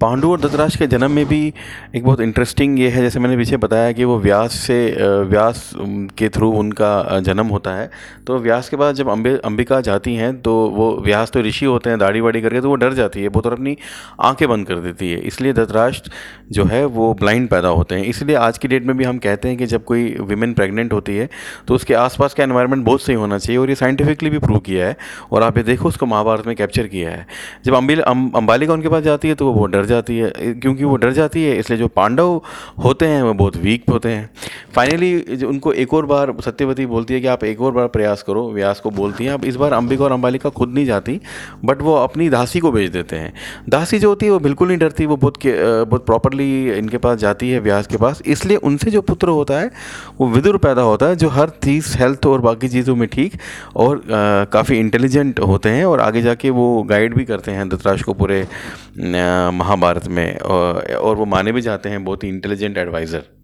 पांडु और धृतराष्ट्र के जन्म में भी एक बहुत इंटरेस्टिंग ये है, जैसे मैंने पीछे बताया कि वो व्यास से व्यास के थ्रू उनका जन्म होता है। तो व्यास के बाद जब अम्बे, अंबिका जाती हैं तो वो, व्यास तो ऋषि होते हैं दाढ़ी वाड़ी करके तो वो डर जाती है, वो तो अपनी आँखें बंद कर देती है। इसलिए धृतराष्ट्र जो है, वो ब्लाइंड पैदा होते हैं। इसलिए आज की डेट में भी हम कहते हैं कि जब कोई विमेन प्रेग्नेंट होती है तो उसके आसपास का एनवायरनमेंट बहुत सही होना चाहिए, और ये साइंटिफिकली भी प्रूव किया है, और आप ये देखो, उसको महाभारत में कैप्चर किया है। जब अम्बिल अम्बालिका उनके पास जाती है तो वो डर जाती है क्योंकि वो डर जाती है, इसलिए जो पांडव होते हैं, वो बहुत वीक होते हैं। फाइनली उनको एक और बार सत्यवती बोलती है कि आप एक और बार प्रयास करो, व्यास को बोलती हैं अब इस बार अंबिका और अम्बालिका खुद नहीं जाती बट वो अपनी दासी को भेज देते हैं। दासी जो होती है, वो बिल्कुल नहीं डरती, वो बहुत बहुत प्रॉपरली इनके पास जाती है, व्यास के पास। इसलिए उनसे जो पुत्र होता है, वो विदुर पैदा होता है, जो हर चीज़ हेल्थ और बाकी चीज़ों में ठीक और काफ़ी इंटेलिजेंट होते हैं और आगे जाके वो गाइड भी करते हैं, धृतराष्ट्र को पूरे महाभारत में और वो माने भी जाते हैं बहुत ही इंटेलिजेंट एडवाइज़र